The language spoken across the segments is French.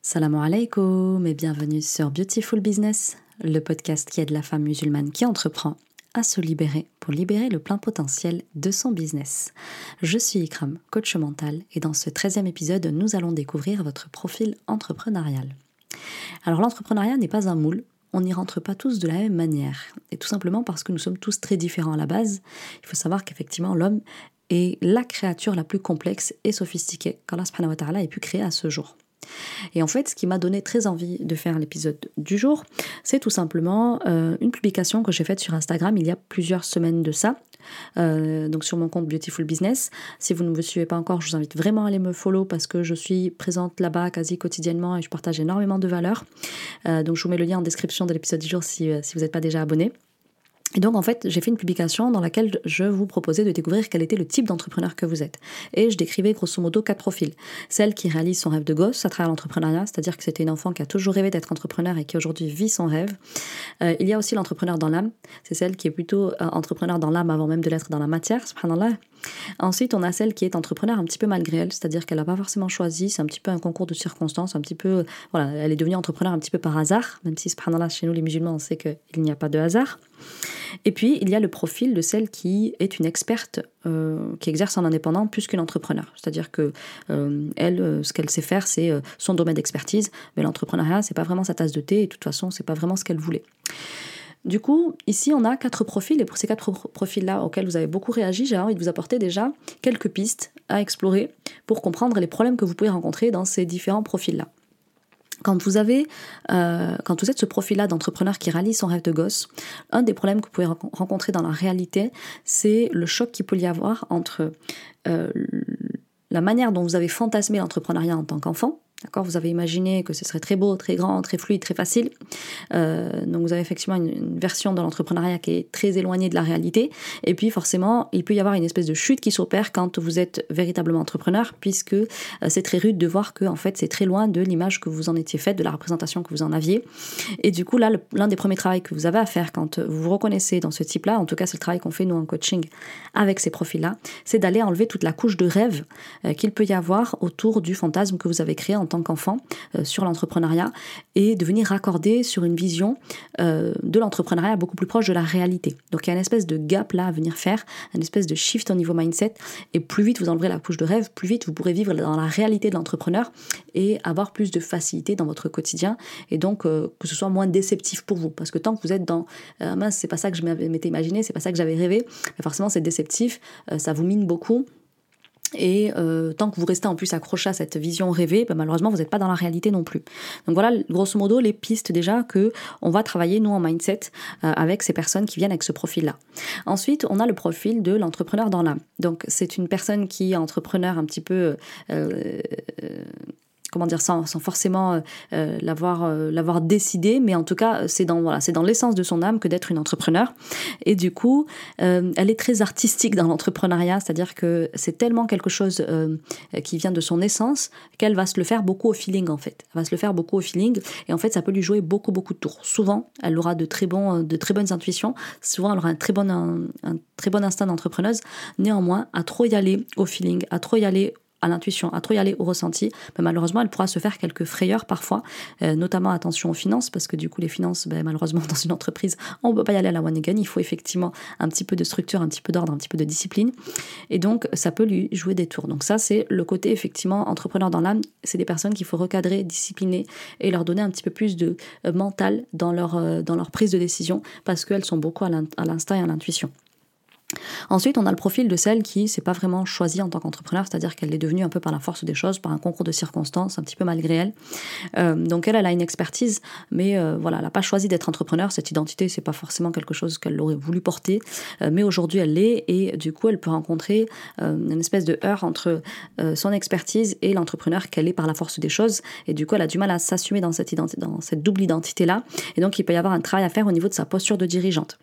Salam alaikum et bienvenue sur Beautiful Business, le podcast qui aide la femme musulmane qui entreprend à se libérer pour libérer le plein potentiel de son business. Je suis Ikram, coach mental, et dans ce 13e épisode, nous allons découvrir votre profil entrepreneurial. Alors l'entrepreneuriat n'est pas un moule, on n'y rentre pas tous de la même manière. Et tout simplement parce que nous sommes tous très différents à la base. Il faut savoir qu'effectivement, l'homme est la créature la plus complexe et sophistiquée qu'Allah ait pu créer à ce jour. Et en fait, ce qui m'a donné très envie de faire l'épisode du jour, c'est tout simplement euh, une publication que j'ai faite sur Instagram il y a plusieurs semaines de ça. Euh, donc sur mon compte Beautiful Business. Si vous ne me suivez pas encore, je vous invite vraiment à aller me follow parce que je suis présente là-bas quasi quotidiennement et je partage énormément de valeurs. Euh, donc je vous mets le lien en description de l'épisode du jour si, si vous n'êtes pas déjà abonné. Et donc en fait, j'ai fait une publication dans laquelle je vous proposais de découvrir quel était le type d'entrepreneur que vous êtes. Et je décrivais grosso modo quatre profils. Celle qui réalise son rêve de gosse à travers l'entrepreneuriat, c'est-à-dire que c'était une enfant qui a toujours rêvé d'être entrepreneur et qui aujourd'hui vit son rêve. Euh, il y a aussi l'entrepreneur dans l'âme, c'est celle qui est plutôt euh, entrepreneur dans l'âme avant même de l'être dans la matière. Ensuite, on a celle qui est entrepreneur un petit peu malgré elle, c'est-à-dire qu'elle n'a pas forcément choisi, c'est un petit peu un concours de circonstances, un petit peu, voilà, elle est devenue entrepreneur un petit peu par hasard, même si, subhanallah, chez nous les musulmans, on sait qu'il n'y a pas de hasard. Et puis, il y a le profil de celle qui est une experte euh, qui exerce en indépendant plus qu'une entrepreneur. C'est-à-dire que euh, elle, euh, ce qu'elle sait faire, c'est son domaine d'expertise, mais l'entrepreneuriat, c'est pas vraiment sa tasse de thé, et de toute façon, c'est pas vraiment ce qu'elle voulait. Du coup, ici, on a quatre profils, et pour ces quatre profils-là auxquels vous avez beaucoup réagi, j'ai envie de vous apporter déjà quelques pistes à explorer pour comprendre les problèmes que vous pouvez rencontrer dans ces différents profils-là. Quand vous avez, euh, quand vous êtes ce profil-là d'entrepreneur qui réalise son rêve de gosse, un des problèmes que vous pouvez rencontrer dans la réalité, c'est le choc qu'il peut y avoir entre euh, la manière dont vous avez fantasmé l'entrepreneuriat en tant qu'enfant, D'accord Vous avez imaginé que ce serait très beau, très grand, très fluide, très facile. Euh, donc vous avez effectivement une, version de l'entrepreneuriat qui est très éloignée de la réalité. Et puis forcément, il peut y avoir une espèce de chute qui s'opère quand vous êtes véritablement entrepreneur, puisque euh, c'est très rude de voir que en fait c'est très loin de l'image que vous en étiez faite, de la représentation que vous en aviez. Et du coup là, l'un des premiers travaux que vous avez à faire quand vous vous reconnaissez dans ce type-là, en tout cas c'est le travail qu'on fait nous en coaching avec ces profils-là, c'est d'aller enlever toute la couche de rêve euh, qu'il peut y avoir autour du fantasme que vous avez créé en tant qu'enfant euh, sur l'entrepreneuriat et de venir raccorder sur une vision euh, de l'entrepreneuriat beaucoup plus proche de la réalité. Donc il y a une espèce de gap là à venir faire, une espèce de shift au niveau mindset et plus vite vous enleverez la couche de rêve, plus vite vous pourrez vivre dans la réalité de l'entrepreneur et avoir plus de facilité dans votre quotidien et donc euh, que ce soit moins déceptif pour vous parce que tant que vous êtes dans mince c'est pas ça que je m'étais imaginé, c'est pas ça que j'avais rêvé, forcément c'est déceptif, ça vous mine beaucoup et euh, tant que vous restez en plus accroché à cette vision rêvée, ben, malheureusement vous n'êtes pas dans la réalité non plus. Donc voilà, grosso modo, les pistes déjà que on va travailler nous en mindset euh, avec ces personnes qui viennent avec ce profil-là. Ensuite, on a le profil de l'entrepreneur dans l'âme. Donc c'est une personne qui est entrepreneur un petit peu euh, comment dire sans, sans forcément euh, euh, l'avoir euh, l'avoir décidé mais en tout cas c'est dans voilà c'est dans l'essence de son âme que d'être une entrepreneur. Et du coup elle est très artistique dans l'entrepreneuriat c'est-à-dire que c'est tellement quelque chose qui vient de son essence qu'elle va se le faire beaucoup au feeling en fait. Elle va se le faire beaucoup au feeling et en fait ça peut lui jouer beaucoup beaucoup de tours. Souvent elle aura de très bons de très bonnes intuitions. Souvent elle aura un très bon un, très bon instinct d'entrepreneuse. Néanmoins à trop y aller au feeling à trop y aller à l'intuition, à trop y aller au ressenti, ben, malheureusement, elle pourra se faire quelques frayeurs parfois, euh, notamment attention aux finances, parce que du coup, les finances, ben, malheureusement, dans une entreprise, on ne peut pas y aller à la one again, il faut effectivement un petit peu de structure, un petit peu d'ordre, un petit peu de discipline, et donc ça peut lui jouer des tours. Donc ça, c'est le côté effectivement entrepreneur dans l'âme, c'est des personnes qu'il faut recadrer, discipliner, et leur donner un petit peu plus de euh, mental dans leur, euh, dans leur prise de décision, parce qu'elles sont beaucoup à l'instinct et à l'intuition. Ensuite, on a le profil de celle qui s'est pas vraiment choisie en tant qu'entrepreneur, c'est-à-dire qu'elle est devenue un peu par la force des choses, par un concours de circonstances, un petit peu malgré elle. Euh, donc elle, elle a une expertise, mais euh, voilà, elle n'a pas choisi d'être entrepreneur. Cette identité, c'est pas forcément quelque chose qu'elle aurait voulu porter, euh, mais aujourd'hui elle l'est et du coup elle peut rencontrer une espèce de heurt entre son expertise et l'entrepreneur qu'elle est par la force des choses. Et du coup, elle a du mal à s'assumer dans cette, double identité là. Et donc il peut y avoir un travail à faire au niveau de sa posture de dirigeante.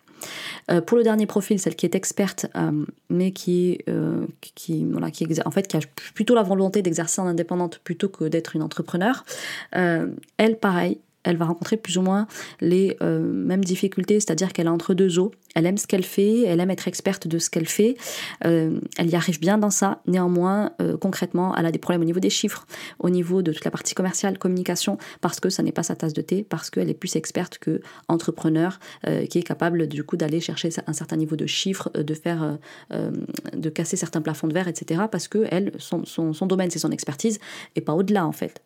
Euh, pour le dernier profil, celle qui est experte, euh, mais qui, euh, qui, a plutôt la volonté d'exercer en indépendante plutôt que d'être une entrepreneur, elle, pareil, elle va rencontrer plus ou moins les euh, mêmes difficultés, c'est-à-dire qu'elle est entre deux eaux. Elle aime ce qu'elle fait, elle aime être experte de ce qu'elle fait, euh, elle y arrive bien dans ça. Néanmoins, euh, concrètement, elle a des problèmes au niveau des chiffres, au niveau de toute la partie commerciale, communication, parce que ça n'est pas sa tasse de thé, parce qu'elle est plus experte que entrepreneur, qui est capable du coup d'aller chercher un certain niveau de chiffres, de faire, de casser certains plafonds de verre, etc. Parce que son domaine, c'est son expertise, et pas au-delà en fait.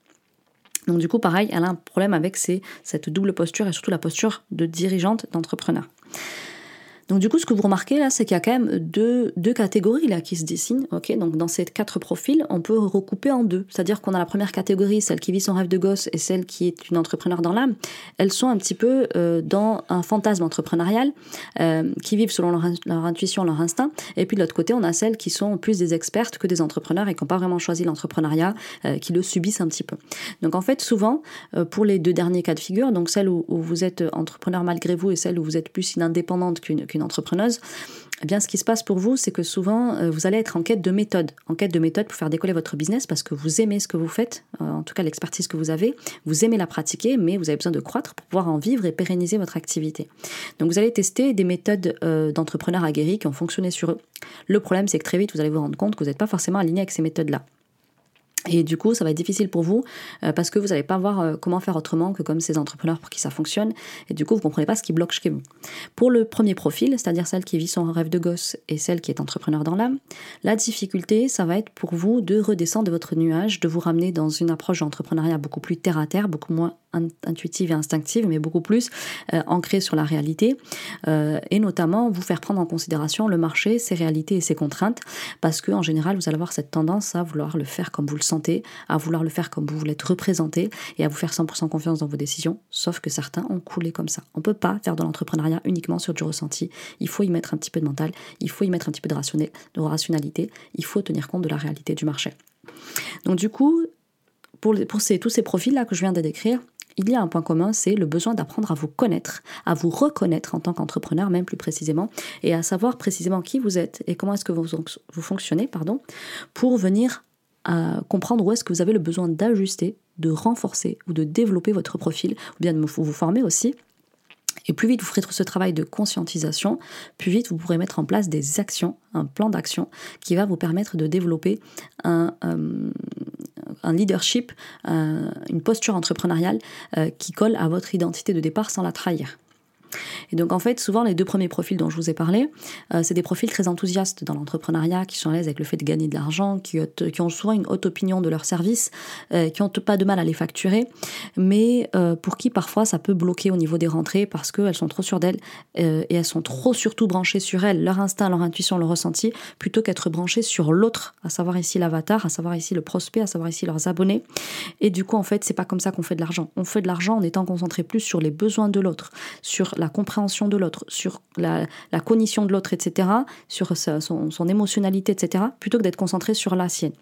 Donc du coup, pareil, elle a un problème avec cette double posture et surtout la posture de dirigeante d'entrepreneur. Donc du coup, ce que vous remarquez là, c'est qu'il y a quand même deux, deux, catégories là qui se dessinent. Donc dans ces quatre profils, on peut recouper en deux. C'est-à-dire qu'on a la première catégorie, celle qui vit son rêve de gosse, et celle qui est une entrepreneur dans l'âme. Elles sont un petit peu euh, dans un fantasme entrepreneurial, euh, qui vivent selon leur, intuition, leur instinct. Et puis de l'autre côté, on a celles qui sont plus des expertes que des entrepreneurs et qui n'ont pas vraiment choisi l'entrepreneuriat, euh, qui le subissent un petit peu. Donc en fait, souvent, pour les deux derniers cas de figure, donc celle où, vous êtes entrepreneur malgré vous et celle où vous êtes plus indépendante qu'une entrepreneuse, eh bien, ce qui se passe pour vous, c'est que souvent, euh, vous allez être en quête de méthode, en quête de méthode pour faire décoller votre business parce que vous aimez ce que vous faites, euh, en tout cas l'expertise que vous avez, vous aimez la pratiquer, mais vous avez besoin de croître pour pouvoir en vivre et pérenniser votre activité. Donc, vous allez tester des méthodes euh, d'entrepreneurs aguerris qui ont fonctionné sur eux. Le problème, c'est que très vite, vous allez vous rendre compte que vous n'êtes pas forcément aligné avec ces méthodes-là. Et du coup, ça va être difficile pour vous euh, parce que vous n'allez pas voir euh, comment faire autrement que comme ces entrepreneurs pour qui ça fonctionne. Et du coup, vous ne comprenez pas ce qui bloque chez vous. Pour le premier profil, c'est-à-dire celle qui vit son rêve de gosse et celle qui est entrepreneur dans l'âme, la difficulté, ça va être pour vous de redescendre de votre nuage, de vous ramener dans une approche d'entrepreneuriat beaucoup plus terre à terre, beaucoup moins intuitive et instinctive, mais beaucoup plus euh, ancrée sur la réalité, et notamment vous faire prendre en considération le marché, ses réalités et ses contraintes, parce que en général, vous allez avoir cette tendance à vouloir le faire comme vous le à vouloir le faire comme vous voulez être représenté, et à vous faire 100% confiance dans vos décisions, sauf que certains ont coulé comme ça. On peut pas faire de l'entrepreneuriat uniquement sur du ressenti, il faut y mettre un petit peu de mental, il faut y mettre un petit peu de, rationnel, rationalité, il faut tenir compte de la réalité du marché. Donc du coup, pour, tous ces profils-là que je viens de décrire, il y a un point commun, c'est le besoin d'apprendre à vous connaître, à vous reconnaître en tant qu'entrepreneur, même plus précisément, et à savoir précisément qui vous êtes et comment est-ce que vous, vous fonctionnez, pardon, pour venir à comprendre où est-ce que vous avez le besoin d'ajuster, de renforcer ou de développer votre profil, ou bien de vous former aussi et plus vite vous ferez ce travail de conscientisation, plus vite vous pourrez mettre en place des actions, un plan d'action qui va vous permettre de développer un, euh, leadership, une posture entrepreneuriale euh, qui colle à votre identité de départ sans la trahir. Et donc en fait, souvent les deux premiers profils dont je vous ai parlé, euh, c'est des profils très enthousiastes dans l'entrepreneuriat, qui sont à l'aise avec le fait de gagner de l'argent, qui, ont souvent une haute opinion de leurs services, euh, qui n'ont pas de mal à les facturer, mais euh, pour qui parfois ça peut bloquer au niveau des rentrées parce qu'elles sont trop sûres d'elles et elles sont trop surtout branchées sur elles, leur instinct, leur intuition, leur ressenti, plutôt qu'être branchées sur l'autre, à savoir ici l'avatar, à savoir ici le prospect, à savoir ici leurs abonnés. Et du coup, en fait, c'est pas comme ça qu'on fait de l'argent. On fait de l'argent en étant concentré plus sur les besoins de l'autre, sur la compréhension de l'autre, sur la, cognition de l'autre, etc., sur son, émotionnalité, etc., plutôt que d'être concentré sur la sienne.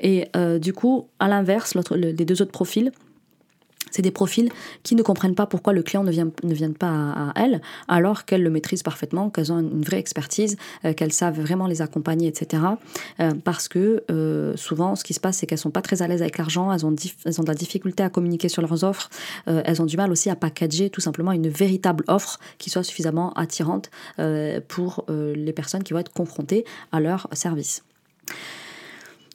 Et euh, du coup, à l'inverse, les deux autres profils, c'est des profils qui ne comprennent pas pourquoi le client ne vient, ne pas à, elles, alors qu'elles le maîtrisent parfaitement, qu'elles ont une vraie expertise, euh, qu'elles savent vraiment les accompagner, etc. Euh, parce que euh, souvent, ce qui se passe, c'est qu'elles sont pas très à l'aise avec l'argent, elles ont, elles ont de la difficulté à communiquer sur leurs offres, elles ont du mal aussi à packager tout simplement une véritable offre qui soit suffisamment attirante pour les personnes qui vont être confrontées à leur service.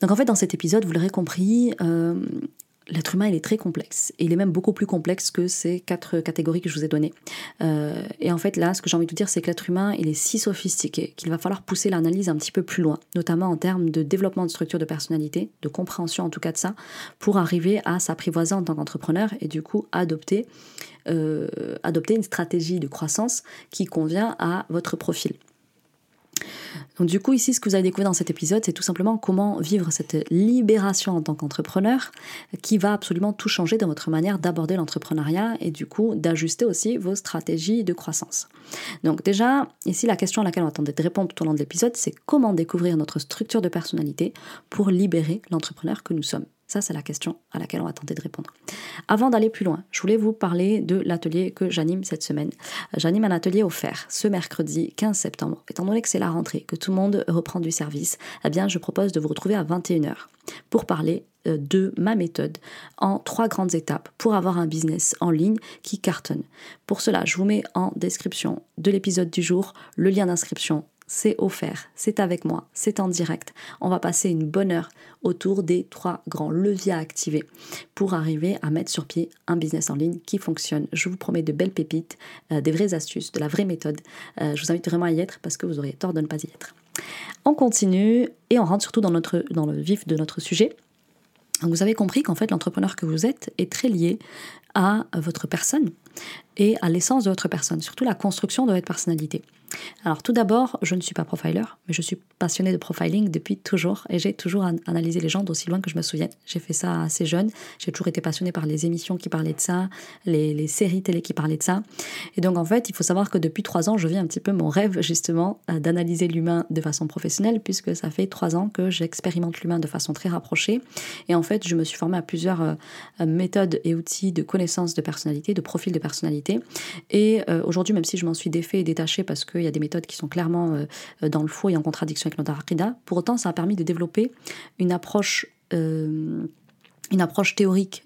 Donc en fait, dans cet épisode, vous l'aurez compris, l'être humain, il est très complexe. Il est même beaucoup plus complexe que ces quatre catégories que je vous ai données. Euh, et en fait, là, ce que j'ai envie de dire, c'est que l'être humain, il est si sophistiqué qu'il va falloir pousser l'analyse un petit peu plus loin, notamment en termes de développement de structure de personnalité, de compréhension en tout cas de ça, pour arriver à s'apprivoiser en tant qu'entrepreneur et du coup adopter, euh, adopter une stratégie de croissance qui convient à votre profil. Donc du coup ici ce que vous allez découvrir dans cet épisode c'est tout simplement comment vivre cette libération en tant qu'entrepreneur qui va absolument tout changer dans votre manière d'aborder l'entrepreneuriat et du coup d'ajuster aussi vos stratégies de croissance. Donc déjà ici la question à laquelle on tenter de répondre tout au long de l'épisode c'est comment découvrir notre structure de personnalité pour libérer l'entrepreneur que nous sommes. Ça, c'est la question à laquelle on va tenter de répondre. Avant d'aller plus loin, je voulais vous parler de l'atelier que j'anime cette semaine. J'anime un atelier offert ce mercredi 15 septembre. Étant donné que c'est la rentrée, que tout le monde reprend du service, eh bien, je propose de vous retrouver à 21h pour parler euh, de ma méthode en trois grandes étapes pour avoir un business en ligne qui cartonne. Pour cela, je vous mets en description de l'épisode du jour le lien d'inscription c'est offert, c'est avec moi, c'est en direct. On va passer une bonne heure autour des trois grands leviers à activer pour arriver à mettre sur pied un business en ligne qui fonctionne. Je vous promets de belles pépites, euh, des vraies astuces, de la vraie méthode. Euh, je vous invite vraiment à y être parce que vous auriez tort de ne pas y être. On continue et on rentre surtout dans, le vif de notre sujet. vous avez compris qu'en fait l'entrepreneur que vous êtes est très lié à votre personne et à l'essence de votre personne, surtout la construction de votre personnalité. Alors tout d'abord, je ne suis pas profiler, mais je suis passionnée de profiling depuis toujours et j'ai toujours analysé les gens d'aussi loin que je me souvienne. J'ai fait ça assez jeune, j'ai toujours été passionnée par les émissions qui parlaient de ça, les, séries télé qui parlaient de ça. Et donc en fait, il faut savoir que depuis trois ans, je vis un petit peu mon rêve justement euh, d'analyser l'humain de façon professionnelle puisque ça fait trois ans que j'expérimente l'humain de façon très rapprochée. Et en fait, je me suis formée à plusieurs euh, méthodes et outils de connaissance de personnalité, de profil de personnalité. Et euh, aujourd'hui, même si je m'en suis défait et détachée parce que il y a des méthodes qui sont clairement euh, dans le faux et en contradiction avec notre. Pour autant, ça a permis de développer une approche, euh, une approche théorique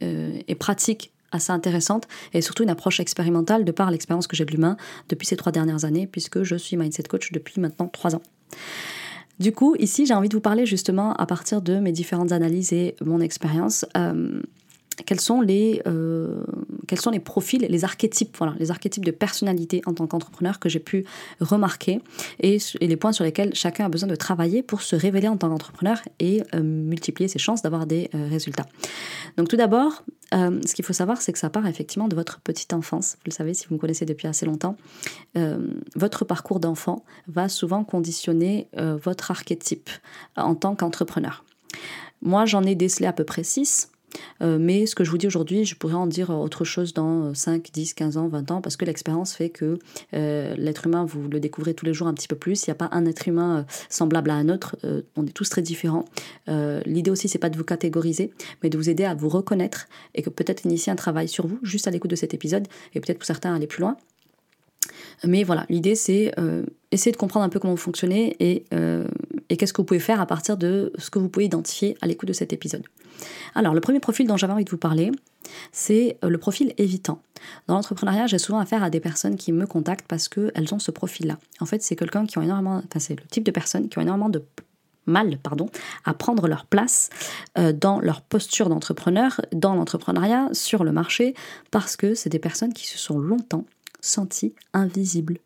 et pratique assez intéressante et surtout une approche expérimentale de par l'expérience que j'ai de l'humain depuis ces trois dernières années puisque je suis mindset coach depuis maintenant trois ans. Du coup, ici, j'ai envie de vous parler justement à partir de mes différentes analyses et mon expérience quels sont les, euh, quels sont les profils, les archétypes, voilà, les archétypes de personnalité en tant qu'entrepreneur que j'ai pu remarquer et, les points sur lesquels chacun a besoin de travailler pour se révéler en tant qu'entrepreneur et euh, multiplier ses chances d'avoir des euh, résultats. Donc tout d'abord, ce qu'il faut savoir, c'est que ça part effectivement de votre petite enfance. Vous le savez si vous me connaissez depuis assez longtemps. votre parcours d'enfant va souvent conditionner votre archétype en tant qu'entrepreneur. Moi, j'en ai décelé à peu près six. Euh, mais ce que je vous dis aujourd'hui, je pourrais en dire autre chose dans 5, 10, 15 ans, 20 ans, parce que l'expérience fait que euh, l'être humain, vous le découvrez tous les jours un petit peu plus. Il n'y a pas un être humain euh, semblable à un autre. on est tous très différents. L'idée aussi, c'est pas de vous catégoriser, mais de vous aider à vous reconnaître et que peut-être initier un travail sur vous, juste à l'écoute de cet épisode, et peut-être pour certains aller plus loin. Mais voilà, l'idée c'est essayer de comprendre un peu comment vous fonctionnez et, et qu'est-ce que vous pouvez faire à partir de ce que vous pouvez identifier à l'écoute de cet épisode. Alors, le premier profil dont j'avais envie de vous parler, c'est euh, le profil évitant. Dans l'entrepreneuriat, j'ai souvent affaire à des personnes qui me contactent parce qu'elles ont ce profil-là. En fait, c'est quelqu'un qui ont énormément, enfin, c'est le type de personnes qui ont énormément de mal pardon, à prendre leur place euh, dans leur posture d'entrepreneur, dans l'entrepreneuriat, sur le marché, parce que c'est des personnes qui se sont longtemps senties invisibles,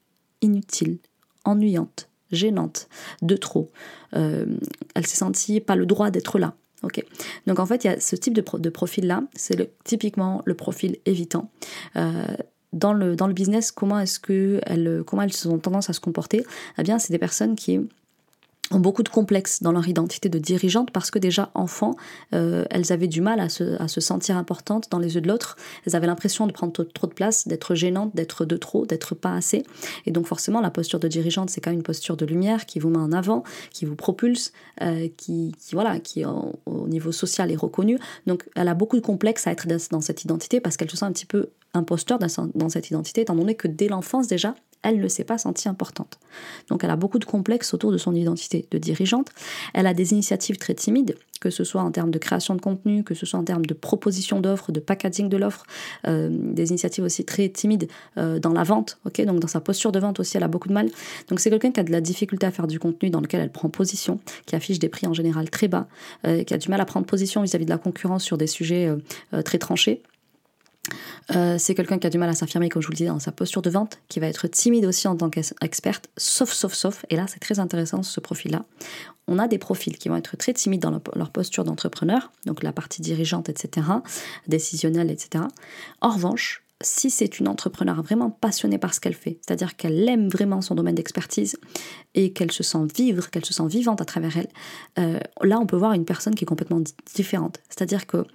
inutiles, ennuyantes, gênantes, de trop. Euh, elle s'est sentie pas le droit d'être là. Donc en fait, il y a ce type de, profil-là, c'est typiquement le profil évitant. Euh, dans, le, dans le business, comment est-ce que comment elles ont tendance à se comporter? Eh bien, c'est des personnes qui ont beaucoup de complexes dans leur identité de dirigeante parce que déjà enfant, euh, elles avaient du mal à se, à se, sentir importantes dans les yeux de l'autre. Elles avaient l'impression de prendre trop, de place, d'être gênantes, d'être de trop, d'être pas assez. Et donc forcément, la posture de dirigeante, c'est quand même une posture de lumière qui vous met en avant, qui vous propulse, euh, qui, voilà, qui au niveau social est reconnue. Donc elle a beaucoup de complexes à être dans cette identité parce qu'elle se sent un petit peu imposteur dans cette identité, étant donné que dès l'enfance déjà, elle ne s'est pas sentie importante. Donc elle a beaucoup de complexes autour de son identité de dirigeante. Elle a des initiatives très timides, que ce soit en termes de création de contenu, que ce soit en termes de proposition d'offres, de packaging de l'offre, euh, des initiatives aussi très timides euh, dans la vente, donc dans sa posture de vente aussi, elle a beaucoup de mal. Donc c'est quelqu'un qui a de la difficulté à faire du contenu dans lequel elle prend position, qui affiche des prix en général très bas, euh, qui a du mal à prendre position vis à -vis de la concurrence sur des sujets très tranchés. Euh, c'est quelqu'un qui a du mal à s'affirmer, comme je vous le disais, dans sa posture de vente, qui va être timide aussi en tant qu'experte, sauf, sauf, sauf, et là c'est très intéressant ce profil-là. On a des profils qui vont être très timides dans leur posture d'entrepreneur, donc la partie dirigeante, etc., décisionnelle, etc. En revanche, si c'est une entrepreneur vraiment passionnée par ce qu'elle fait, c'est-à-dire qu'elle aime vraiment son domaine d'expertise et qu'elle se sent vivre, qu'elle se sent vivante à travers elle, euh, là on peut voir une personne qui est complètement différente. C'est-à-dire que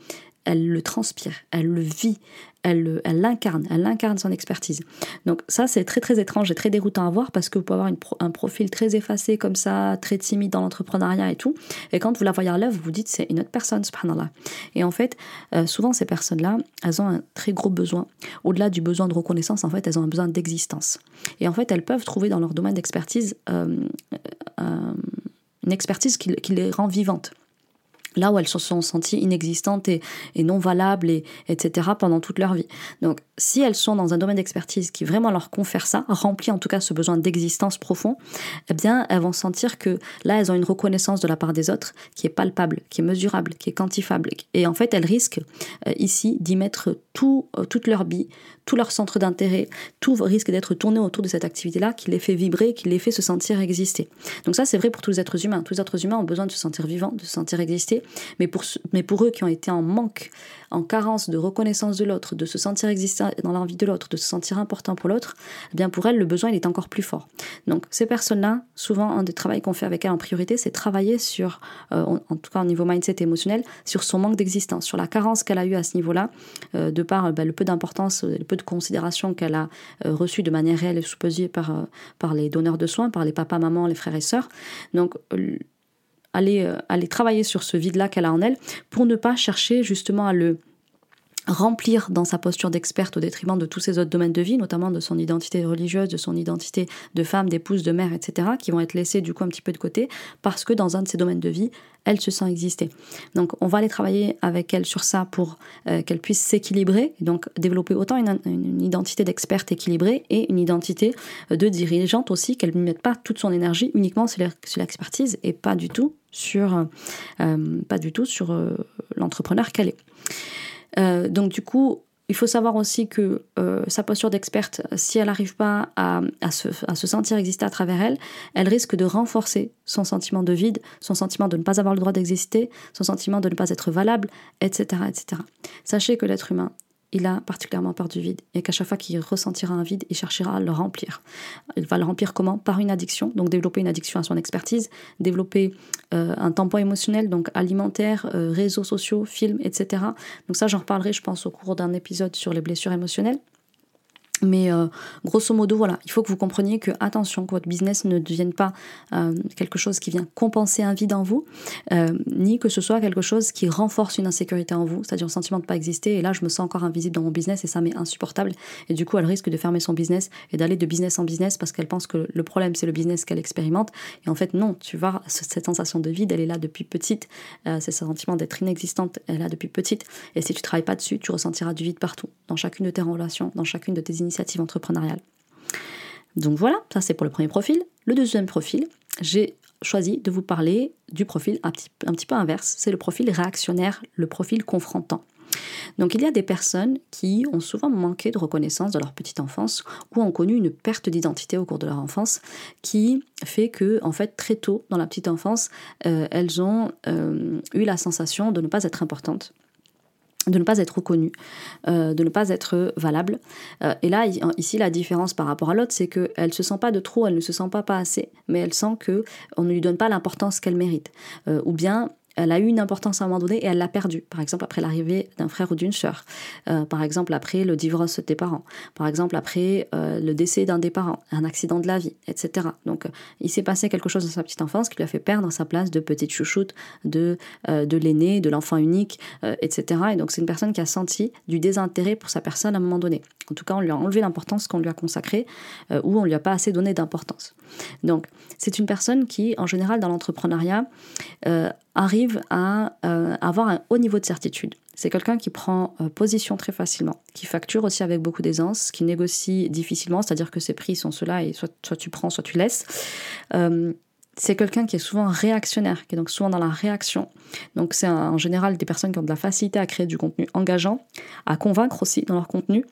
elle le transpire, elle le vit, elle, l'incarne, elle incarne son expertise. Donc ça, c'est très très étrange et très déroutant à voir parce que vous pouvez avoir un profil très effacé comme ça, très timide dans l'entrepreneuriat et tout. Et quand vous la voyez à l'œuvre, vous vous dites c'est une autre personne, subhanallah. Et en fait, euh, souvent ces personnes-là, elles ont un très gros besoin. Au-delà du besoin de reconnaissance, en fait, elles ont un besoin d'existence. Et en fait, elles peuvent trouver dans leur domaine d'expertise euh, euh, une expertise qui les rend vivantes là où elles se sont senties inexistantes et, non valables, et, etc., pendant toute leur vie. Donc, si elles sont dans un domaine d'expertise qui vraiment leur confère ça, remplit en tout cas ce besoin d'existence profond, eh bien, elles vont sentir que là, elles ont une reconnaissance de la part des autres qui est palpable, qui est mesurable, qui est quantifiable. Et en fait, elles risquent euh, ici d'y mettre tout, euh, toute leur vie, tout leur centre d'intérêt, tout risque d'être tourné autour de cette activité-là qui les fait vibrer, qui les fait se sentir exister. Donc ça, c'est vrai pour tous les êtres humains. Tous les êtres humains ont besoin de se sentir vivants, de se sentir exister. Mais pour, mais pour eux qui ont été en manque, en carence de reconnaissance de l'autre, de se sentir exister dans l'envie de l'autre, de se sentir important pour l'autre, eh bien pour elles, le besoin, il est encore plus fort. Donc ces personnes-là, souvent, un des travaux qu'on fait avec elles en priorité, c'est travailler sur, euh, en tout cas au niveau mindset émotionnel, sur son manque d'existence, sur la carence qu'elle a eue à ce niveau-là, euh, de par ben, le peu d'importance, le peu de considération qu'elle a euh, reçue de manière réelle et sous-pesée par, euh, par les donneurs de soins, par les papas, mamans, les frères et sœurs. Donc, aller, euh, aller travailler sur ce vide-là qu'elle a en elle pour ne pas chercher justement à le remplir dans sa posture d'experte au détriment de tous ses autres domaines de vie, notamment de son identité religieuse, de son identité de femme, d'épouse, de mère, etc., qui vont être laissés du coup un petit peu de côté parce que dans un de ces domaines de vie, elle se sent exister. Donc on va aller travailler avec elle sur ça pour euh, qu'elle puisse s'équilibrer, donc développer autant une, identité d'experte équilibrée et une identité de dirigeante aussi, qu'elle ne mette pas toute son énergie uniquement sur l'expertise et pas du tout sur, euh, sur euh, l'entrepreneur qu'elle est. Euh, donc du coup, il faut savoir aussi que euh, sa posture d'experte, si elle n'arrive pas à, se, à, se, sentir exister à travers elle, elle risque de renforcer son sentiment de vide, son sentiment de ne pas avoir le droit d'exister, son sentiment de ne pas être valable, etc. etc. Sachez que l'être humain il a particulièrement peur du vide et qu'à chaque fois qu'il ressentira un vide, il cherchera à le remplir. Il va le remplir comment? Par une addiction, donc développer une addiction à son expertise, développer euh, un tampon émotionnel, donc alimentaire, euh, réseaux sociaux, films, etc. Donc ça, j'en reparlerai, je pense, au cours d'un épisode sur les blessures émotionnelles. Mais euh, grosso modo, voilà, il faut que vous compreniez que attention, que votre business ne devienne pas euh, quelque chose qui vient compenser un vide en vous, euh, ni que ce soit quelque chose qui renforce une insécurité en vous, c'est-à-dire un sentiment de ne pas exister. Et là, je me sens encore invisible dans mon business et ça m'est insupportable. Et du coup, elle risque de fermer son business et d'aller de business en business parce qu'elle pense que le problème, c'est le business qu'elle expérimente. Et en fait, non, tu vois, cette sensation de vide, elle est là depuis petite. c'est ce sentiment d'être inexistante, elle est là depuis petite. Et si tu travailles pas dessus, tu ressentiras du vide partout, dans chacune de tes relations, dans chacune de tes initiatives initiative entrepreneuriale. Donc voilà, ça c'est pour le premier profil. Le deuxième profil, j'ai choisi de vous parler du profil un petit, un petit peu inverse, c'est le profil réactionnaire, le profil confrontant. Donc il y a des personnes qui ont souvent manqué de reconnaissance dans leur petite enfance ou ont connu une perte d'identité au cours de leur enfance qui fait que en fait très tôt dans la petite enfance euh, elles ont euh, eu la sensation de ne pas être importantes de ne pas être reconnu, euh, de ne pas être valable. Euh, et là, ici, la différence par rapport à l'autre, c'est qu'elle ne se sent pas de trop, elle ne se sent pas pas assez, mais elle sent qu'on ne lui donne pas l'importance qu'elle mérite. Euh, ou bien elle a eu une importance à un moment donné et elle l'a perdue. Par exemple, après l'arrivée d'un frère ou d'une sœur. Euh, par exemple, après le divorce des parents. Par exemple, après euh, le décès d'un des parents, un accident de la vie, etc. Donc, euh, il s'est passé quelque chose dans sa petite enfance qui lui a fait perdre sa place de petite chouchoute, de, de l'aîné, de l'enfant unique, etc. Et donc, c'est une personne qui a senti du désintérêt pour sa personne à un moment donné. En tout cas, on lui a enlevé l'importance qu'on lui a consacrée ou on lui a pas assez donné d'importance. Donc, c'est une personne qui, en général, dans l'entrepreneuriat, arrive à euh, avoir un haut niveau de certitude. C'est quelqu'un qui prend euh, position très facilement, qui facture aussi avec beaucoup d'aisance, qui négocie difficilement, c'est-à-dire que ses prix sont ceux-là et soit, soit, tu prends, soit tu laisses. Euh, c'est quelqu'un qui est souvent réactionnaire, qui est donc souvent dans la réaction. Donc c'est en général des personnes qui ont de la facilité à créer du contenu engageant, à convaincre aussi dans leur contenu,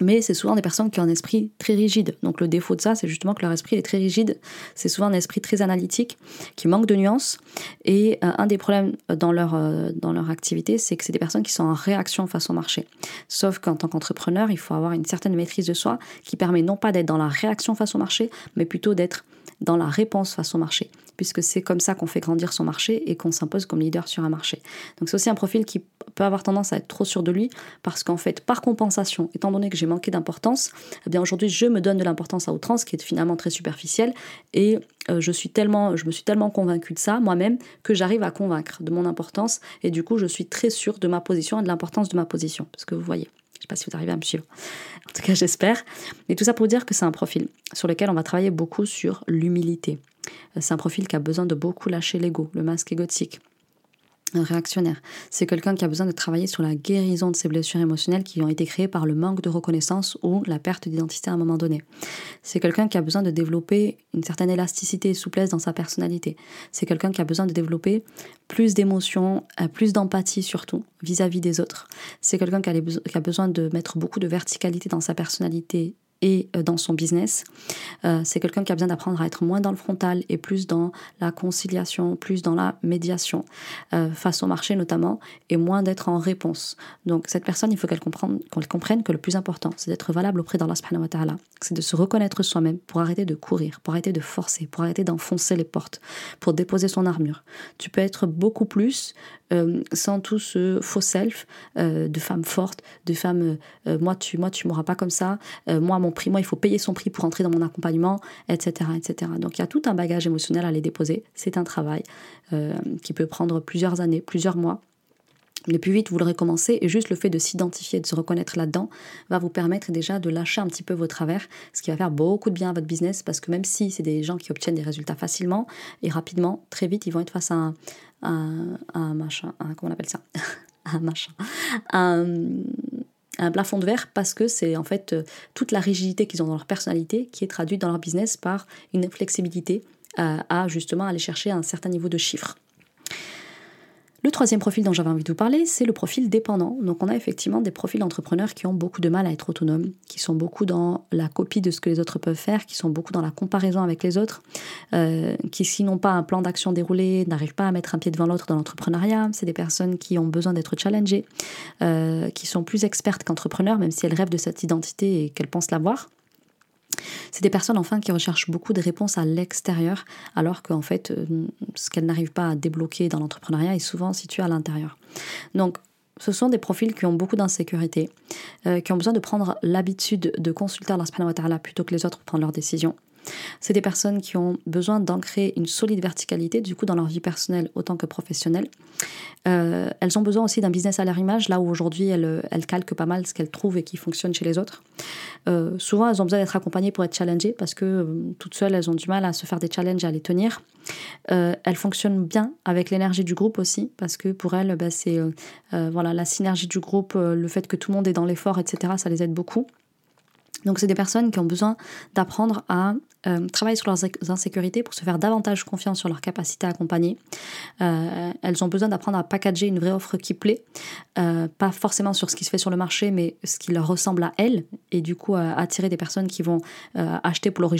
mais c'est souvent des personnes qui ont un esprit très rigide. Donc le défaut de ça, c'est justement que leur esprit est très rigide. C'est souvent un esprit très analytique, qui manque de nuances. Et euh, un des problèmes dans leur, euh, dans leur activité, c'est que c'est des personnes qui sont en réaction face au marché. Sauf qu'en tant qu'entrepreneur, il faut avoir une certaine maîtrise de soi qui permet non pas d'être dans la réaction face au marché, mais plutôt d'être dans la réponse face au marché, puisque c'est comme ça qu'on fait grandir son marché et qu'on s'impose comme leader sur un marché. Donc c'est aussi un profil qui peut avoir tendance à être trop sûr de lui parce qu'en fait, par compensation, étant donné que j'ai manqué d'importance, eh bien aujourd'hui, je me donne de l'importance à outrance, qui est finalement très superficielle, et euh, je, suis tellement, je me suis tellement convaincue de ça moi-même que j'arrive à convaincre de mon importance, et du coup, je suis très sûre de ma position et de l'importance de ma position. Parce que vous voyez, je sais pas si vous arrivez à me suivre. En tout cas, j'espère. Mais tout ça pour dire que c'est un profil sur lequel on va travailler beaucoup sur l'humilité. Euh, c'est un profil qui a besoin de beaucoup lâcher l'ego, le masque égotique réactionnaire. C'est quelqu'un qui a besoin de travailler sur la guérison de ses blessures émotionnelles qui ont été créées par le manque de reconnaissance ou la perte d'identité à un moment donné. C'est quelqu'un qui a besoin de développer une certaine élasticité et souplesse dans sa personnalité. C'est quelqu'un qui a besoin de développer plus d'émotions, euh, plus d'empathie surtout vis-à-vis des autres. C'est quelqu'un qui a besoin de mettre beaucoup de verticalité dans sa personnalité et euh, dans son business. Euh, c'est quelqu'un qui a besoin d'apprendre à être moins dans le frontal et plus dans la conciliation, plus dans la médiation euh, face au marché notamment, et moins d'être en réponse. Donc cette personne, il faut qu'elle comprenne, qu'on comprenne que le plus important, c'est d'être valable auprès d'Allah c'est de se reconnaître soi-même pour arrêter de courir, pour arrêter de forcer, pour arrêter d'enfoncer les portes, pour déposer son armure. Tu peux être beaucoup plus sans tout ce faux self de femme forte, de femme moi tu moi tu m'auras pas comme ça, moi mon prix, moi il faut payer son prix pour entrer dans mon accompagnement, etc. etc. Donc il y a tout un bagage émotionnel à les déposer. C'est un travail euh, qui peut prendre plusieurs années, plusieurs mois. Le plus vite vous le recommencez, et juste le fait de s'identifier, de se reconnaître là-dedans, va vous permettre déjà de lâcher un petit peu vos travers, ce qui va faire beaucoup de bien à votre business, parce que même si c'est des gens qui obtiennent des résultats facilement et rapidement, très vite, ils vont être face à un, un, machin, comment on appelle ça Un machin, un, un plafond de verre parce que c'est en fait toute la rigidité qu'ils ont dans leur personnalité qui est traduite dans leur business par une flexibilité euh, à justement aller chercher un certain niveau de chiffres. Le troisième profil dont j'avais envie de vous parler, c'est le profil dépendant. Donc on a effectivement des profils d'entrepreneurs qui ont beaucoup de mal à être autonomes, qui sont beaucoup dans la copie de ce que les autres peuvent faire, qui sont beaucoup dans la comparaison avec les autres, euh, qui s'ils n'ont pas un plan d'action déroulé, n'arrivent pas à mettre un pied devant l'autre dans l'entrepreneuriat. C'est des personnes qui ont besoin d'être challengées, euh, qui sont plus expertes qu'entrepreneurs, même si elles rêvent de cette identité et qu'elles pensent l'avoir. C'est des personnes enfin qui recherchent beaucoup de réponses à l'extérieur, alors qu'en fait, euh, ce qu'elles n'arrivent pas à débloquer dans l'entrepreneuriat est souvent situé à l'intérieur. Donc, ce sont des profils qui ont beaucoup d'insécurité, euh, qui ont besoin de prendre l'habitude de consulter Allah subhanahu plutôt que les autres pour prendre leurs décisions. C'est des personnes qui ont besoin d'ancrer une solide verticalité, du coup, dans leur vie personnelle autant que professionnelle. Euh, elles ont besoin aussi d'un business à leur image, là où aujourd'hui elles, elles, calquent pas mal ce qu'elles trouvent et qui fonctionne chez les autres. Euh, souvent, elles ont besoin d'être accompagnées pour être challengées parce que euh, toutes seules, elles ont du mal à se faire des challenges et à les tenir. elles fonctionnent bien avec l'énergie du groupe aussi parce que pour elles, bah, c'est voilà, la synergie du groupe, le fait que tout le monde est dans l'effort, etc., ça les aide beaucoup. Donc c'est des personnes qui ont besoin d'apprendre à euh, travailler sur leurs insécurités pour se faire davantage confiance sur leur capacité à accompagner. Euh, elles ont besoin d'apprendre à packager une vraie offre qui plaît, euh, pas forcément sur ce qui se fait sur le marché, mais ce qui leur ressemble à elles, et du coup attirer des personnes qui vont acheter pour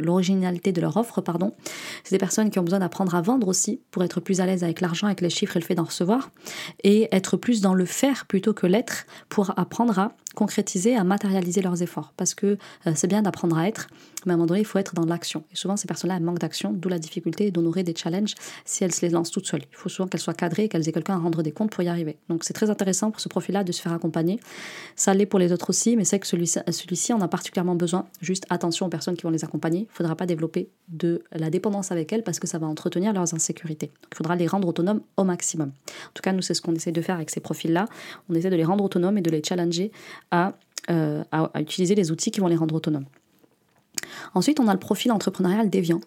l'originalité de leur offre. pardon. C'est des personnes qui ont besoin d'apprendre à vendre aussi pour être plus à l'aise avec l'argent, avec les chiffres et le fait d'en recevoir, et être plus dans le faire plutôt que l'être pour apprendre à concrétiser, à matérialiser leurs efforts. Parce que euh, c'est bien d'apprendre à être, mais à un moment donné, il faut être dans l'action. Et souvent, ces personnes-là, manquent d'action, d'où la difficulté d'honorer des challenges si elles se les lancent toutes seules. Il faut souvent qu'elles soient cadrées qu'elles aient quelqu'un à rendre des comptes pour y arriver. Donc c'est très intéressant pour ce profil-là de se faire accompagner. Ça l'est pour les autres aussi, mais c'est que celui-ci, celui en a particulièrement besoin. Juste attention aux personnes qui vont les accompagner. Il ne faudra pas développer de la dépendance avec elles parce que ça va entretenir leurs insécurités. Il faudra les rendre autonomes au maximum. En tout cas, nous, c'est ce qu'on essaie de faire avec ces profils-là. On essaie de les rendre autonomes et de les challenger à euh, à, utiliser les outils qui vont les rendre autonomes. Ensuite, on a le profil entrepreneurial déviant.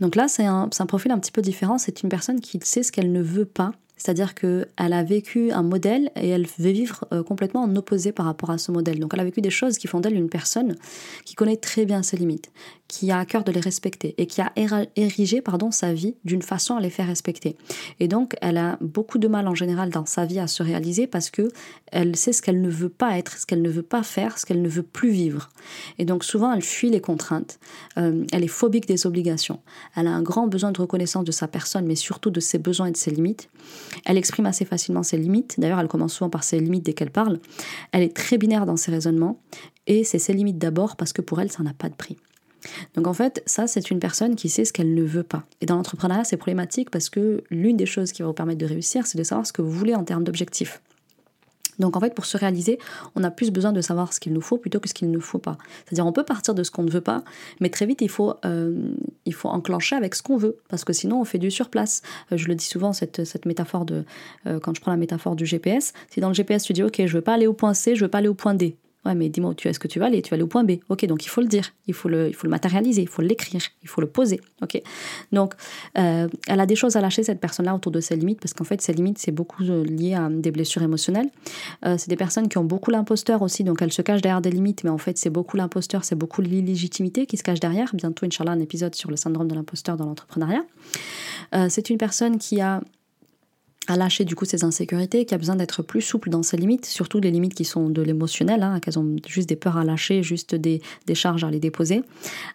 Donc là, c'est un, un, profil un petit peu différent. C'est une personne qui sait ce qu'elle ne veut pas c'est-à-dire qu'elle a vécu un modèle et elle veut vivre euh, complètement en opposé par rapport à ce modèle. Donc elle a vécu des choses qui font d'elle une personne qui connaît très bien ses limites, qui a à cœur de les respecter et qui a érigé pardon, sa vie d'une façon à les faire respecter. Et donc elle a beaucoup de mal en général dans sa vie à se réaliser parce que elle sait ce qu'elle ne veut pas être, ce qu'elle ne veut pas faire, ce qu'elle ne veut plus vivre. Et donc souvent elle fuit les contraintes, euh, elle est phobique des obligations, elle a un grand besoin de reconnaissance de sa personne mais surtout de ses besoins et de ses limites. Elle exprime assez facilement ses limites. D'ailleurs, elle commence souvent par ses limites dès qu'elle parle. Elle est très binaire dans ses raisonnements. Et c'est ses limites d'abord parce que pour elle, ça n'a pas de prix. Donc en fait, ça, c'est une personne qui sait ce qu'elle ne veut pas. Et dans l'entrepreneuriat, c'est problématique parce que l'une des choses qui va vous permettre de réussir, c'est de savoir ce que vous voulez en termes d'objectifs. Donc en fait, pour se réaliser, on a plus besoin de savoir ce qu'il nous faut plutôt que ce qu'il ne faut pas. C'est-à-dire on peut partir de ce qu'on ne veut pas, mais très vite il faut, euh, enclencher avec ce qu'on veut, parce que sinon on fait du surplace. Euh, je le dis souvent, cette, cette métaphore de, euh, quand je prends la métaphore du GPS, si dans le GPS tu dis ok, je veux pas aller au point C, je veux pas aller au point D, Mais dis-moi où tu est-ce que tu vas aller? Tu vas aller au point B. Ok, donc il faut le dire, il faut le, il faut le matérialiser, il faut l'écrire, il faut le poser. Ok, donc euh, elle a des choses à lâcher cette personne-là autour de ses limites parce qu'en fait ses limites c'est beaucoup euh, lié à des blessures émotionnelles. Euh, c'est des personnes qui ont beaucoup l'imposteur aussi, donc elles se cachent derrière des limites, mais en fait c'est beaucoup l'imposteur, c'est beaucoup l'illégitimité qui se cache derrière. Bientôt, Inch'Allah, un épisode sur le syndrome de l'imposteur dans l'entrepreneuriat. c'est une personne qui a à lâcher du coup ses insécurités, qui a besoin d'être plus souple dans ses limites, surtout les limites qui sont de l'émotionnel, hein, qu'elles ont juste des peurs à lâcher, juste des, charges à les déposer.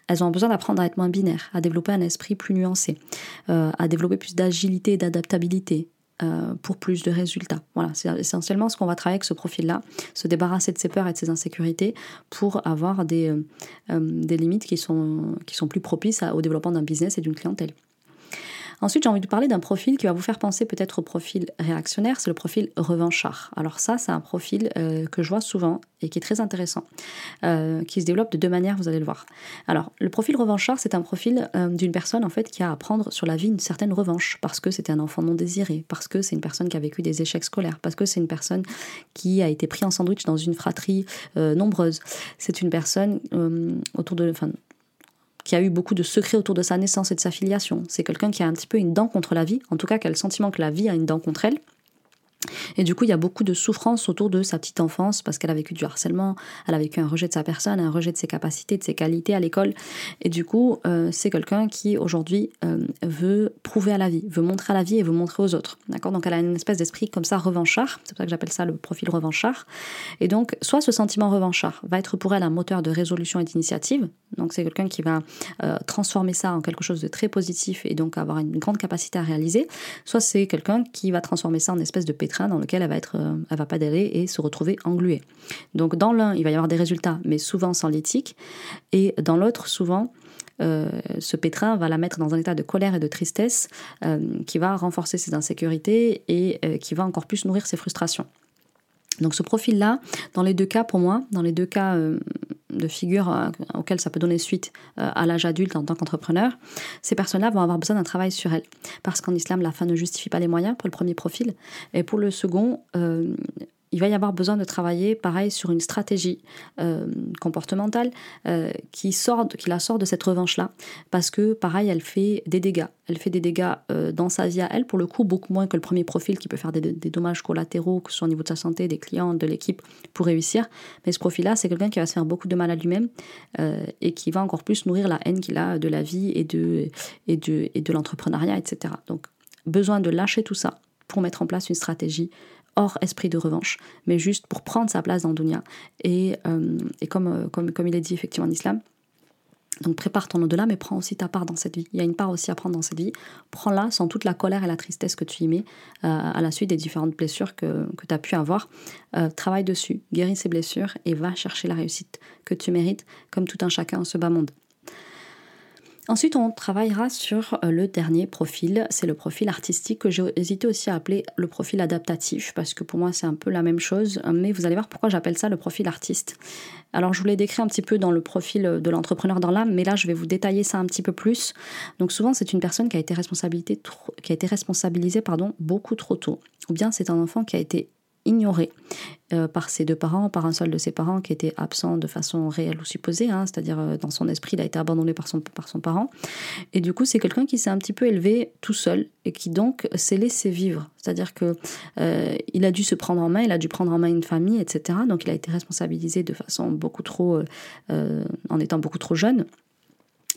Elles ont besoin d'apprendre à être moins binaires, à développer un esprit plus nuancé, euh, à développer plus d'agilité et d'adaptabilité. Euh, pour plus de résultats. Voilà, c'est essentiellement ce qu'on va travailler avec ce profil-là, se débarrasser de ses peurs et de ses insécurités pour avoir des, euh, des limites qui sont, qui sont plus propices au développement d'un business et d'une clientèle. Ensuite, j'ai envie de parler d'un profil qui va vous faire penser peut-être au profil réactionnaire, c'est le profil revanchard. Alors ça, c'est un profil euh, que je vois souvent et qui est très intéressant, euh, qui se développe de deux manières, vous allez le voir. Alors, le profil revanchard, c'est un profil euh, d'une personne en fait qui a à prendre sur la vie une certaine revanche, parce que c'était un enfant non désiré, parce que c'est une personne qui a vécu des échecs scolaires, parce que c'est une personne qui a été pris en sandwich dans une fratrie nombreuse. C'est une personne autour de, qui a eu beaucoup de secrets autour de sa naissance et de sa filiation. C'est quelqu'un qui a un petit peu une dent contre la vie, en tout cas qui a le sentiment que la vie a une dent contre elle. Et du coup, il y a beaucoup de souffrance autour de sa petite enfance parce qu'elle a vécu du harcèlement, elle a vécu un rejet de sa personne, un rejet de ses capacités, de ses qualités à l'école. Et du coup, euh, c'est quelqu'un qui aujourd'hui euh, veut prouver à la vie, veut montrer à la vie et veut montrer aux autres. D'accord? Donc elle a une espèce d'esprit comme ça revanchard, c'est pour ça que j'appelle ça le profil revanchard. Et donc, soit ce sentiment revanchard va être pour elle un moteur de résolution et d'initiative. Donc c'est quelqu'un qui va euh, transformer ça en quelque chose de très positif et donc avoir une grande capacité à réaliser. Soit c'est quelqu'un qui va transformer ça en espèce de dans lequel elle va, être, euh, elle va pédaler et se retrouver engluée. Donc dans l'un, il va y avoir des résultats, mais souvent sans l'éthique, et dans l'autre, souvent, euh, ce pétrin va la mettre dans un état de colère et de tristesse euh, qui va renforcer ses insécurités et qui va encore plus nourrir ses frustrations. Donc ce profil-là, dans les deux cas, pour moi, dans les deux cas euh, de figure euh, auxquelles ça peut donner suite euh, à l'âge adulte en tant qu'entrepreneur, ces personnes-là vont avoir besoin d'un travail sur elles. Parce qu'en islam, la fin ne justifie pas les moyens pour le premier profil. Et pour le second, il va y avoir besoin de travailler, pareil, sur une stratégie euh, comportementale euh, qui, sort, qui la sort de cette revanche-là. Parce que, pareil, elle fait des dégâts. Elle fait des dégâts euh, dans sa vie à elle, pour le coup, beaucoup moins que le premier profil qui peut faire des, dommages collatéraux, que ce soit au niveau de sa santé, des clients, de l'équipe, pour réussir. Mais ce profil-là, c'est quelqu'un qui va se faire beaucoup de mal à lui-même et qui va encore plus nourrir la haine qu'il a de la vie et de, et de, et de l'entrepreneuriat, etc. Donc, besoin de lâcher tout ça pour mettre en place une stratégie hors esprit de revanche, mais juste pour prendre sa place dans dunya. Et, euh, et comme, euh, comme, comme il est dit effectivement en islam, donc prépare ton au-delà, mais prends aussi ta part dans cette vie. Il y a une part aussi à prendre dans cette vie. Prends-la sans toute la colère et la tristesse que tu y mets euh, à la suite des différentes blessures que, que tu as pu avoir. travaille dessus, guéris ces blessures et va chercher la réussite que tu mérites, comme tout un chacun en ce bas monde. Ensuite, on travaillera sur euh, le dernier profil, c'est le profil artistique que j'ai hésité aussi à appeler le profil adaptatif, parce que pour moi c'est un peu la même chose, mais vous allez voir pourquoi j'appelle ça le profil artiste. Alors je vous l'ai décrit un petit peu dans le profil de l'entrepreneur dans l'âme, mais là je vais vous détailler ça un petit peu plus. Donc souvent c'est une personne qui a été, responsabilisée pardon, beaucoup trop tôt, ou bien c'est un enfant qui a été ignoré euh, par ses deux parents, par un seul de ses parents qui était absent de façon réelle ou supposée, hein, c'est-à-dire euh, dans son esprit, il a été abandonné par son, par son parent. Et du coup, c'est quelqu'un qui s'est un petit peu élevé tout seul et qui donc s'est laissé vivre. C'est-à-dire que euh, il a dû se prendre en main, il a dû prendre en main une famille, etc. Donc il a été responsabilisé de façon beaucoup trop, en étant beaucoup trop jeune.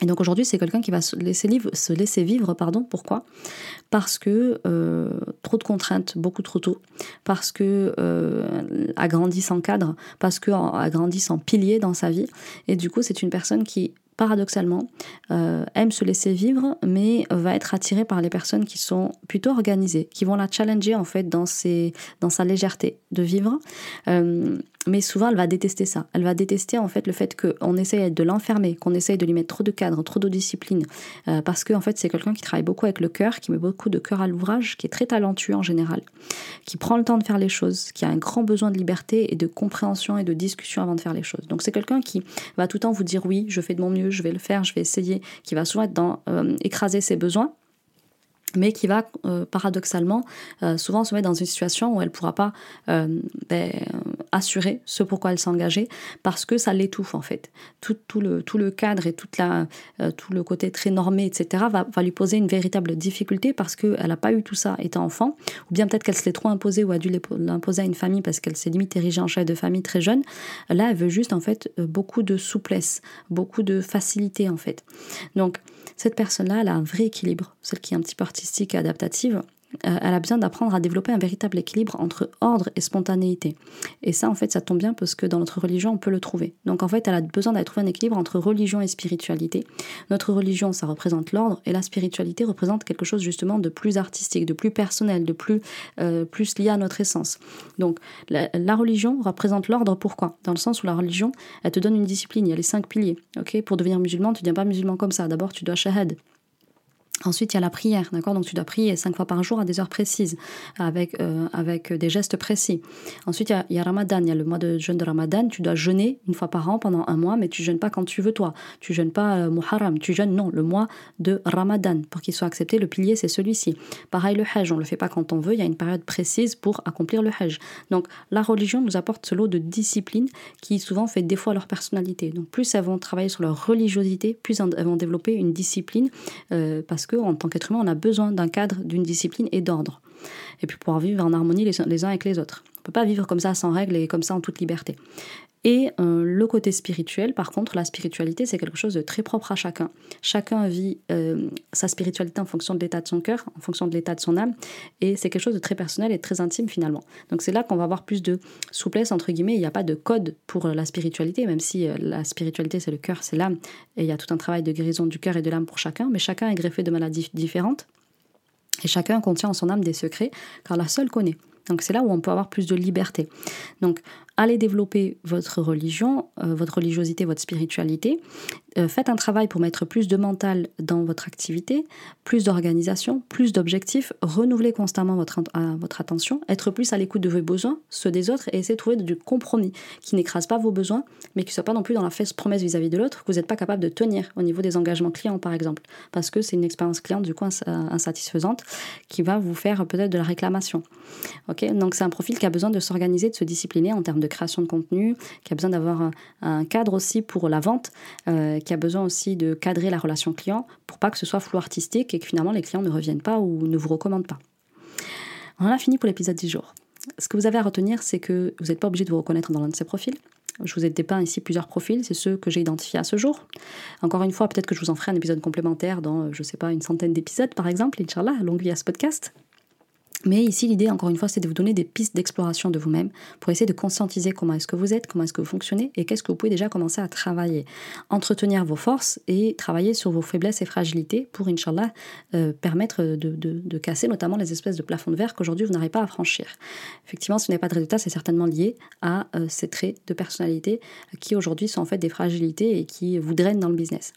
Et donc aujourd'hui, c'est quelqu'un qui va se laisser, vivre. Pardon, pourquoi? Parce que euh, trop de contraintes, beaucoup trop tôt. Parce que euh, a grandi sans cadre. Parce que a grandi sans pilier dans sa vie. Et du coup, c'est une personne qui paradoxalement, euh, aime se laisser vivre, mais va être attirée par les personnes qui sont plutôt organisées, qui vont la challenger en fait dans, ses, dans sa légèreté de vivre. Euh, mais souvent elle va détester ça. Elle va détester en fait le fait qu'on essaye de l'enfermer, qu'on essaye de lui mettre trop de cadres, trop de discipline, euh, parce que en fait c'est quelqu'un qui travaille beaucoup avec le cœur, qui met beaucoup de cœur à l'ouvrage, qui est très talentueux en général, qui prend le temps de faire les choses, qui a un grand besoin de liberté et de compréhension et de discussion avant de faire les choses. Donc c'est quelqu'un qui va tout le temps vous dire oui, je fais de mon mieux, je vais le faire, je vais essayer, qui va souvent être dans euh, écraser ses besoins mais qui va euh, paradoxalement euh, souvent se mettre dans une situation où elle ne pourra pas euh, ben, assurer ce pourquoi elle s'est engagée parce que ça l'étouffe en fait. Tout, tout, le, tout le cadre et toute la, tout le côté très normé, etc., va, va lui poser une véritable difficulté parce qu'elle n'a pas eu tout ça étant enfant, ou bien peut-être qu'elle se l'est trop imposée ou a dû l'imposer à une famille parce qu'elle s'est limite érigée en chef de famille très jeune. Là, elle veut juste en fait beaucoup de souplesse, beaucoup de facilité en fait. Donc, cette personne-là, elle a un vrai équilibre, celle qui est un petit peu artistique et adaptative. Euh, elle a besoin d'apprendre à développer un véritable équilibre entre ordre et spontanéité. Et ça, en fait, ça tombe bien parce que dans notre religion, on peut le trouver. Donc, en fait, elle a besoin d'aller trouver un équilibre entre religion et spiritualité. Notre religion, ça représente l'ordre, et la spiritualité représente quelque chose justement de plus artistique, de plus personnel, de plus, euh, plus lié à notre essence. Donc, la, religion représente l'ordre. Pourquoi? Dans le sens où la religion, elle te donne une discipline. Il y a les cinq piliers. Ok? Pour devenir musulman, tu ne deviens pas musulman comme ça. D'abord, tu dois shahad. Ensuite, il y a la prière, d'accord? Donc tu dois prier cinq fois par jour à des heures précises, avec, euh, avec des gestes précis. Ensuite, il y, a, Ramadan, il y a le mois de jeûne de Ramadan. Tu dois jeûner une fois par an pendant un mois, mais tu jeûnes pas quand tu veux toi. Tu jeûnes pas euh, Muharram, tu jeûnes non, le mois de Ramadan. Pour qu'il soit accepté, le pilier, c'est celui-ci. Pareil, le Hajj, on le fait pas quand on veut, il y a une période précise pour accomplir le Hajj. Donc la religion nous apporte ce lot de discipline qui souvent fait défaut à leur personnalité. Donc plus elles vont travailler sur leur religiosité, plus elles vont développer une discipline, euh, parce que en tant qu'être humain, on a besoin d'un cadre, d'une discipline et d'ordre. Et puis pouvoir vivre en harmonie les, les uns avec les autres. On ne peut pas vivre comme ça sans règles et comme ça en toute liberté. Et euh, le côté spirituel, par contre, la spiritualité, c'est quelque chose de très propre à chacun. Chacun vit euh, sa spiritualité en fonction de l'état de son cœur, en fonction de l'état de son âme, et c'est quelque chose de très personnel et très intime finalement. Donc c'est là qu'on va avoir plus de souplesse, entre guillemets. Il n'y a pas de code pour la spiritualité, même si euh, la spiritualité, c'est le cœur, c'est l'âme, et il y a tout un travail de guérison du cœur et de l'âme pour chacun, mais chacun est greffé de maladies différentes. Et chacun contient en son âme des secrets, car la seule connaît. Donc c'est là où on peut avoir plus de liberté. Donc allez développer votre religion, euh, votre religiosité, votre spiritualité. Euh, faites un travail pour mettre plus de mental dans votre activité, plus d'organisation, plus d'objectifs, renouveler constamment votre, votre attention, être plus à l'écoute de vos besoins, ceux des autres, et essayer de trouver du compromis qui n'écrase pas vos besoins, mais qui ne soit pas non plus dans la fesse promesse vis-à-vis de l'autre, que vous n'êtes pas capable de tenir au niveau des engagements clients, par exemple, parce que c'est une expérience client du coup insatisfaisante qui va vous faire peut-être de la réclamation. Ok, donc c'est un profil qui a besoin de s'organiser, de se discipliner en termes de création de contenu, qui a besoin d'avoir un, cadre aussi pour la vente, euh, qui a besoin aussi de cadrer la relation client pour pas que ce soit flou artistique et que finalement les clients ne reviennent pas ou ne vous recommandent pas. On a fini pour l'épisode du jour. Ce que vous avez à retenir, c'est que vous n'êtes pas obligé de vous reconnaître dans l'un de ces profils. Je vous ai dépeint ici plusieurs profils, c'est ceux que j'ai identifiés à ce jour. Encore une fois, peut-être que je vous en ferai un épisode complémentaire dans, je ne sais pas, une centaine d'épisodes par exemple, Inch'Allah, longue vie à ce podcast. Mais ici, l'idée, encore une fois, c'est de vous donner des pistes d'exploration de vous-même pour essayer de conscientiser comment est-ce que vous êtes, comment est-ce que vous fonctionnez et qu'est-ce que vous pouvez déjà commencer à travailler. Entretenir vos forces et travailler sur vos faiblesses et fragilités pour, Inch'Allah, euh, permettre de, de, casser notamment les espèces de plafonds de verre qu'aujourd'hui vous n'arrivez pas à franchir. Effectivement, si vous n'avez pas de résultat, c'est certainement lié à euh, ces traits de personnalité qui aujourd'hui sont en fait des fragilités et qui vous drainent dans le business.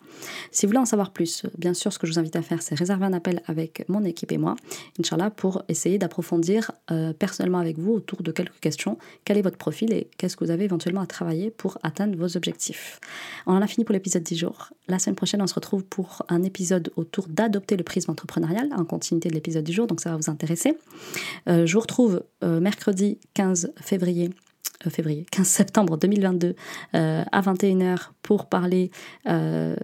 Si vous voulez en savoir plus, bien sûr, ce que je vous invite à faire, c'est réserver un appel avec mon équipe et moi, Inch'Allah, pour essayer d'approfondir euh, personnellement avec vous autour de quelques questions. Quel est votre profil et qu'est-ce que vous avez éventuellement à travailler pour atteindre vos objectifs? On en a fini pour l'épisode 10 jours. La semaine prochaine, on se retrouve pour un épisode autour d'adopter le prisme entrepreneurial en continuité de l'épisode du jour, donc ça va vous intéresser. Euh, je vous retrouve euh, mercredi 15 février février, 15 septembre 2022 à 21h pour parler de,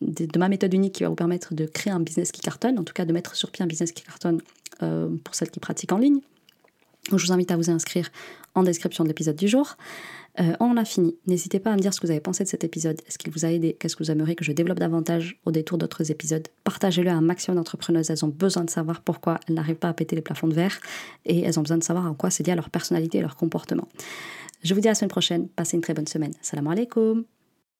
de, ma méthode unique qui va vous permettre de créer un business qui cartonne, en tout cas de mettre sur pied un business qui cartonne euh, pour celles qui pratiquent en ligne. je vous invite à vous inscrire en description de l'épisode du jour. Euh, on a fini. N'hésitez pas à me dire ce que vous avez pensé de cet épisode. Est-ce qu'il vous a aidé? Qu'est-ce que vous aimeriez que je développe davantage au détour d'autres épisodes? Partagez-le à un maximum d'entrepreneuses. Elles ont besoin de savoir pourquoi elles n'arrivent pas à péter les plafonds de verre et elles ont besoin de savoir en quoi c'est lié à leur personnalité et leur comportement. Je vous dis à la semaine prochaine. Passez une très bonne semaine. Salam alaikum.